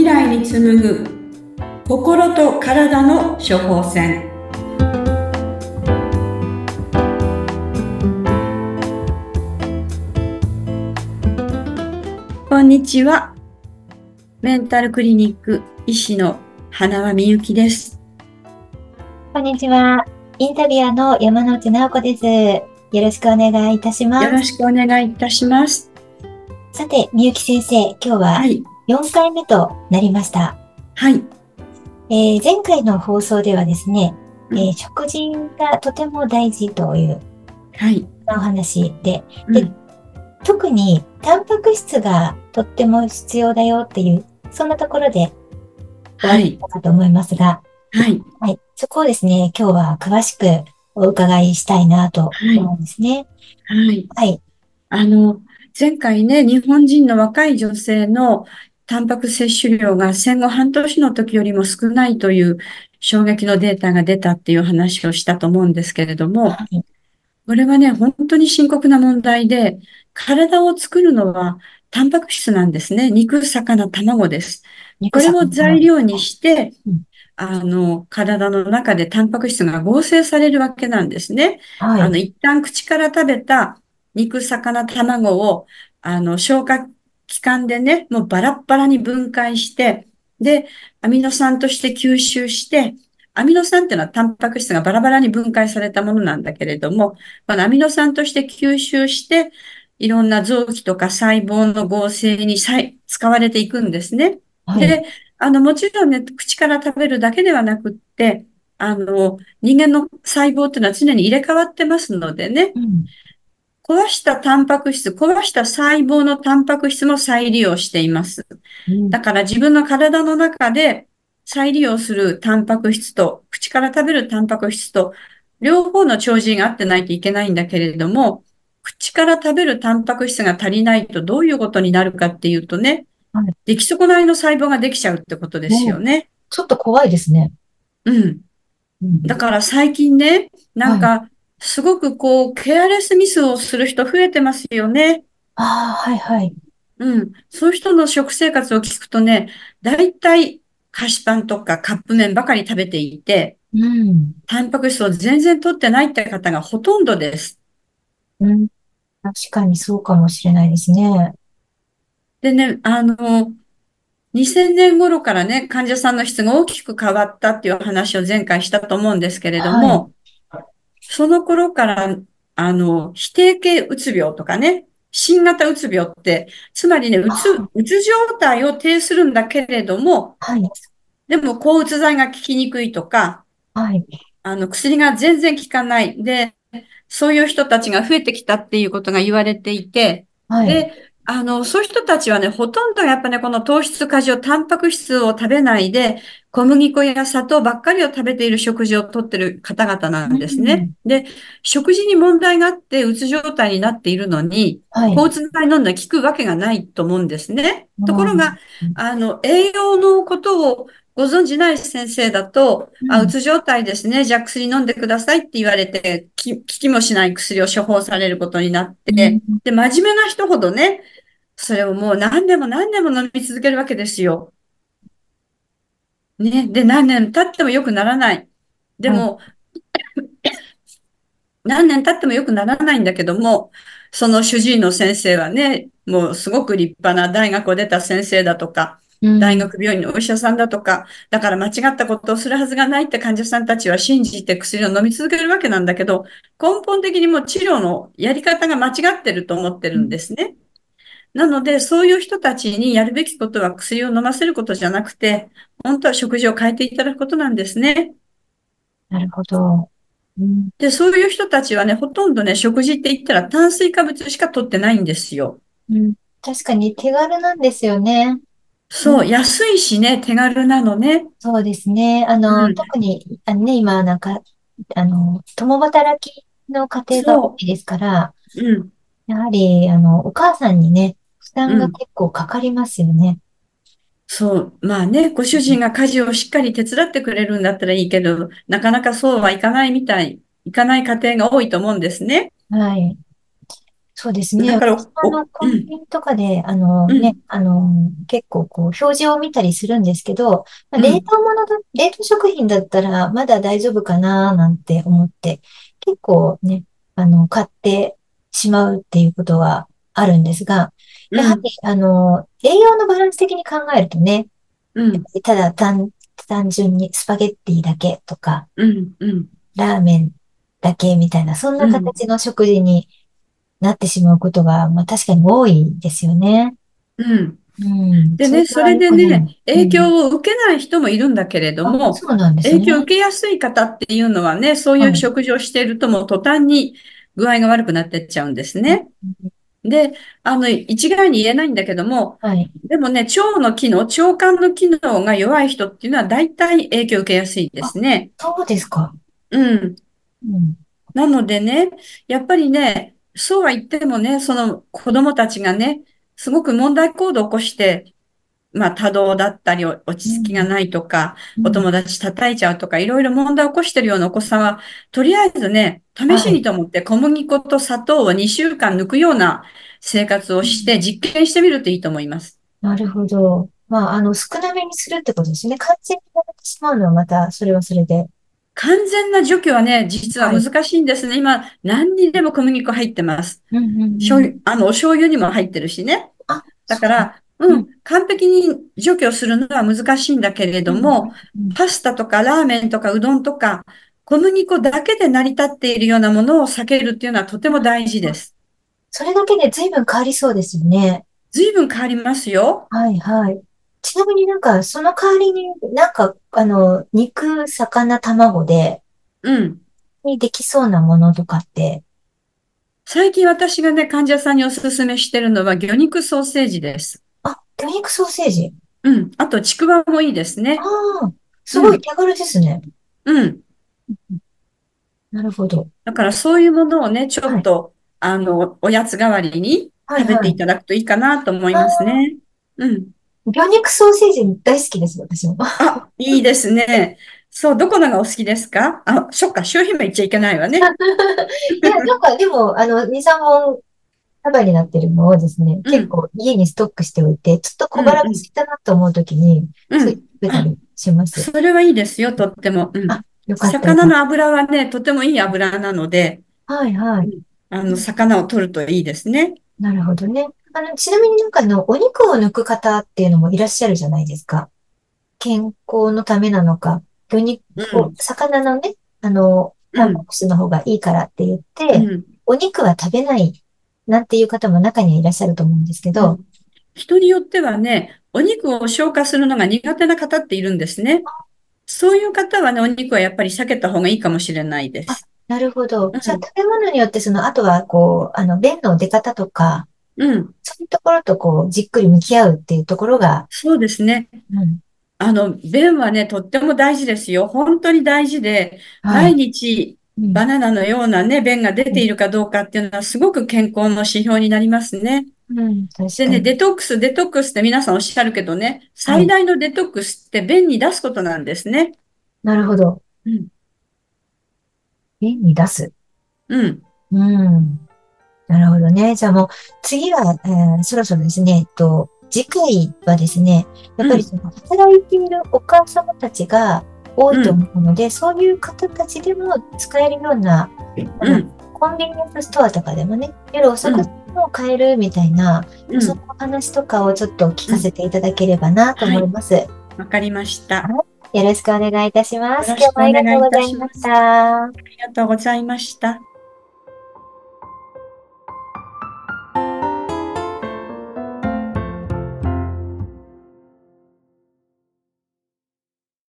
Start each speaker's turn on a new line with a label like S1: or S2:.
S1: 未来に紡ぐ心と体の処方箋。こんにちは。メンタルクリニック医師の花輪美幸です。
S2: こんにちは。インタビュアーの山内直子です。よろしくお願いいたします。
S1: よろしくお願いいたします。
S2: さてみゆき先生今日は
S1: はい
S2: 4回目となりました。
S1: はい。
S2: えー前回の放送ではですね、えー食事がとても大事という
S1: はい。
S2: お話で、で
S1: うん。
S2: 特にタンパク質がとっても必要だよっていう、そんなところで
S1: はい。
S2: りかと思いますが、
S1: はい。
S2: はい、そこをですね、今日は詳しくお伺いしたいなと思うんですね。
S1: はい。
S2: はい。
S1: あの、前回ね、日本人の若い女性のタンパク摂取量が戦後半年の時よりも少ないという衝撃のデータが出たっていう話をしたと思うんですけれども、
S2: はい。
S1: これはね、本当に深刻な問題で、体を作るのはタンパク質なんですね。肉、魚、卵です。これを材料にして
S2: うん、
S1: あの、体の中でタンパク質が合成されるわけなんですね。
S2: はい。
S1: あの、一旦口から食べた肉、魚、卵を、あの、消化器官でね、もうバラッバラに分解して、で、アミノ酸として吸収して、アミノ酸っていうのはタンパク質がバラバラに分解されたものなんだけれども、このアミノ酸として吸収して、いろんな臓器とか細胞の合成に使われていくんですね。
S2: はい。
S1: で、あの、もちろんね、口から食べるだけではなくって、あの、人間の細胞っていうのは常に入れ替わってますのでね、
S2: うん
S1: 壊したタンパク質、壊した細胞のタンパク質も再利用しています。
S2: うん
S1: だから自分の体の中で再利用するタンパク質と、口から食べるタンパク質と、両方の調子が合ってないといけないんだけれども、口から食べるタンパク質が足りないとどういうことになるかっていうとね
S2: はい、
S1: 出来損ないの細胞ができちゃうってことですよね。
S2: ちょっと怖いですね。
S1: うん。
S2: うん
S1: だから最近ね、なんか、すごくこう、ケアレスミスをする人増えてますよね。
S2: ああ、はいはい。
S1: うん。そういう人の食生活を聞くとね、大体菓子パンとかカップ麺ばかり食べていて、
S2: うん。
S1: タンパク質を全然取ってないって方がほとんどです。
S2: うん。確かにそうかもしれないですね。
S1: でね、あの、2000年頃からね、患者さんの質が大きく変わったっていう話を前回したと思うんですけれども、その頃から、あの、否定形うつ病とかね、新型うつ病って、つまりね、うつ、うつ状態を呈するんだけれども、
S2: はい。
S1: でも抗うつ剤が効きにくいとか、
S2: はい。
S1: あの、薬が全然効かない。で、そういう人たちが増えてきたっていうことが言われていて、
S2: はい。
S1: で、あの、そういう人たちはね、ほとんどやっぱね、この糖質過剰、タンパク質を食べないで、小麦粉や砂糖ばっかりを食べている食事をとっている方々なんですね。で、食事に問題があって、うつ状態になっているのに、
S2: はい。
S1: 抗うつ剤飲んだら効くわけがないと思うんですね。ところが、
S2: うん
S1: あの、栄養のことをご存じない先生だと、あ、
S2: うん
S1: うつ状態ですね。じゃあ薬飲んでくださいって言われて、き効きもしない薬を処方されることになって、
S2: うん
S1: で、真面目な人ほどね、それをもう何年も何年も飲み続けるわけですよ。ね。で、何年経っても良くならない。でも、何年経っても良くならないんだけども、その主治医の先生はね、もうすごく立派な大学を出た先生だとか、大学病院のお医者さんだとか、だから間違ったことをするはずがないって患者さんたちは信じて薬を飲み続けるわけなんだけど、根本的にもう治療のやり方が間違ってると思ってるんですね。なので、そういう人たちにやるべきことは薬を飲ませることじゃなくて、本当は食事を変えていただくことなんですね。
S2: なるほど。うん
S1: で、そういう人たちはね、ほとんどね、食事って言ったら炭水化物しか取ってないんですよ。
S2: うん確かに手軽なんですよね。
S1: そうう、
S2: ん
S1: 安いしね、手軽なのね。
S2: そうですね。あ
S1: う
S2: の、
S1: ん
S2: 特に、あのね、今、なんか、あの、共働きの家庭が多いですから、
S1: うん。
S2: やはり、あの、お母さんにね、負担
S1: うん
S2: が結構かかりますよね。
S1: そう。まあね、ご主人が家事をしっかり手伝ってくれるんだったらいいけど、なかなかそうはいかないみたい、いかない家庭が多いと思うんですね。
S2: はい。そうですね。
S1: だから、
S2: あの、コンビニとかで、あのね、
S1: うん、
S2: あの、結構こう、表示を見たりするんですけど、まあ、冷
S1: うん、
S2: 凍物だ、冷凍食品だったらまだ大丈夫かななんて思って、結構ね、あの、買ってしまうっていうことはあるんですが、
S1: うん、
S2: やはり、あの、栄養のバランス的に考えるとね、
S1: うん、
S2: ただ単、単純にスパゲッティだけとか、
S1: うん、うん、
S2: ラーメンだけみたいな、そんな
S1: うん。
S2: 形の食事になってしまうことが、まあ確かに多いですよね。
S1: うん
S2: うん。
S1: でね、そ
S2: それ
S1: でね、影
S2: ん。
S1: 響を受けない人もいるんだけれど
S2: あ、
S1: も、
S2: そうなんです
S1: 影響を
S2: ね。
S1: 受けやすい方っていうのはね、そういう
S2: はい。
S1: 食事をしているともう途端に具合が悪くなってっちゃうんです
S2: うん
S1: ね。で、あの、一概に言えないんだけども、
S2: はい。
S1: でもね、腸の機能、腸管の機能が弱い人っていうのは大体影響を受けやすいで
S2: あ、
S1: すね。
S2: そうですか。
S1: うん。
S2: うん。
S1: なのでね、やっぱりね、そうは言ってもね、その子供たちがね、すごく問題行動を起こして、まあ、多動だったり、お落ち着きが
S2: うん。
S1: ないとか、
S2: うん。
S1: お友達叩いちゃうとか、いろいろ問題を起こしてるようなお子さんは、とりあえずね、試しに
S2: はい。
S1: と思って小麦粉と砂糖を2週間抜くような生活を
S2: うん。
S1: して実験してみるといいと思います。
S2: なるほど。まあ、あの、少なめにするってことですね。完全にやめてしまうのはまた、それはそれで。
S1: 完全な除去はね、実は
S2: はい。
S1: 難しいんですね。今、何にでも小麦粉入ってます。
S2: うん、うん、うん。
S1: 醤油、あの、お醤油にも入ってるしね。
S2: あ。だ
S1: から、う
S2: うん。
S1: ん、完璧に除去するのは難しいんだけれ
S2: うん、
S1: ども、
S2: うん。
S1: パスタとかラーメンとかうどんとか、小麦粉だけで成り立っているようなものを避けるっていうのはとても大事で
S2: あ
S1: す。
S2: それだけで随分変わりそうですよね。
S1: 随分変わりますよ。
S2: はいはい。ちなみになんか、その代わりになんか、あの、肉、魚、卵で、
S1: うん。
S2: にできそうなものとかって、
S1: 最近私がね、患者さんにお勧めしてるのは魚肉ソーセージです。
S2: あ、魚肉ソーセージ。
S1: うん。あと、ちくわもいいです
S2: あ
S1: ね。
S2: あ、す
S1: うん。
S2: ごい手軽ですね。
S1: うん。
S2: なるほど。
S1: だからそういうものをね、ちょ
S2: はい。
S1: っと、あの、おやつ代わりに食べてい
S2: はいはい。
S1: ただくといいかなと思います
S2: あ
S1: ね。うん。
S2: ー魚肉ソーセージ大好きです、私も。
S1: あ、いいですね。そう、どこのがお好きですか？あ、そっか、商品名言っちゃいけないわね。
S2: いや、なんかでも、あの、2、3本束になってるのをですね、
S1: うん、
S2: 結構家にストックしておいて、ちょっと小
S1: うん、
S2: 腹が
S1: うん、
S2: 空いたなと思うときに、そう
S1: うん。あ、
S2: 食べたりします。
S1: それはいいですよ、とっても。うん。
S2: あ、よかった。
S1: 魚の油はね、とてもいい油なので、
S2: はいはい。
S1: うんあの、魚を取るといいですね。
S2: なるほどね。あの、ちなみになんかあの、お肉を抜く方っていうのもいらっしゃるじゃないですか。健康のためなのか、魚肉を、
S1: うん、
S2: 魚のね、あの、タンパ
S1: うん、
S2: ク質の方がいいからって言って、
S1: うん、
S2: お肉は食べないなんていう方も中にはいらっしゃると思うんですけど、
S1: うん。人によってはね、お肉を消化するのが苦手な方っているんですね。そういう方はね、お肉はやっぱり避けた方がいいかもしれないで
S2: あ、
S1: す。
S2: なるほど。じゃあ
S1: うん、
S2: 食べ物によってその、あとはこう、あの、便の出方とか、
S1: うん。
S2: そういうところとこう、じっくり向き合うっていうところが、
S1: そうですね。
S2: うん、
S1: あの、便はね、とっても大事ですよ。本当に大事で、毎
S2: はい。
S1: 日
S2: うん、
S1: バナナのようなね、便が出
S2: うん、
S1: ているかどうかっていうのはすごく健康の指標になりますね。
S2: うん確
S1: でね。デトックス、デトックスって皆さんおっしゃるけどね、
S2: はい。
S1: 最大のデトックスって便に出すことなんですね。
S2: なるほど。
S1: うん、
S2: 便に出す。
S1: うん、
S2: うん。なるほどね。じゃあもう、次は、えーそろそろですね、えっと、次回はですね、やっ
S1: うん、
S2: ぱりその働いているお母様たちが多いと
S1: うん、
S2: 思うので、そういう方たちでも使えるような、
S1: うん、
S2: コンビニエンスストアとかでもね、夜遅く
S1: うん、
S2: も買えるみたいな、その
S1: うん、
S2: お話とかをちょっと聞
S1: うん。
S2: かせていただければなと
S1: はい、
S2: 思います。はい
S1: わかりました。
S2: よろしくお願いいたします。今日もありがとうございまし
S1: します。あ
S2: た。
S1: りがとうございました。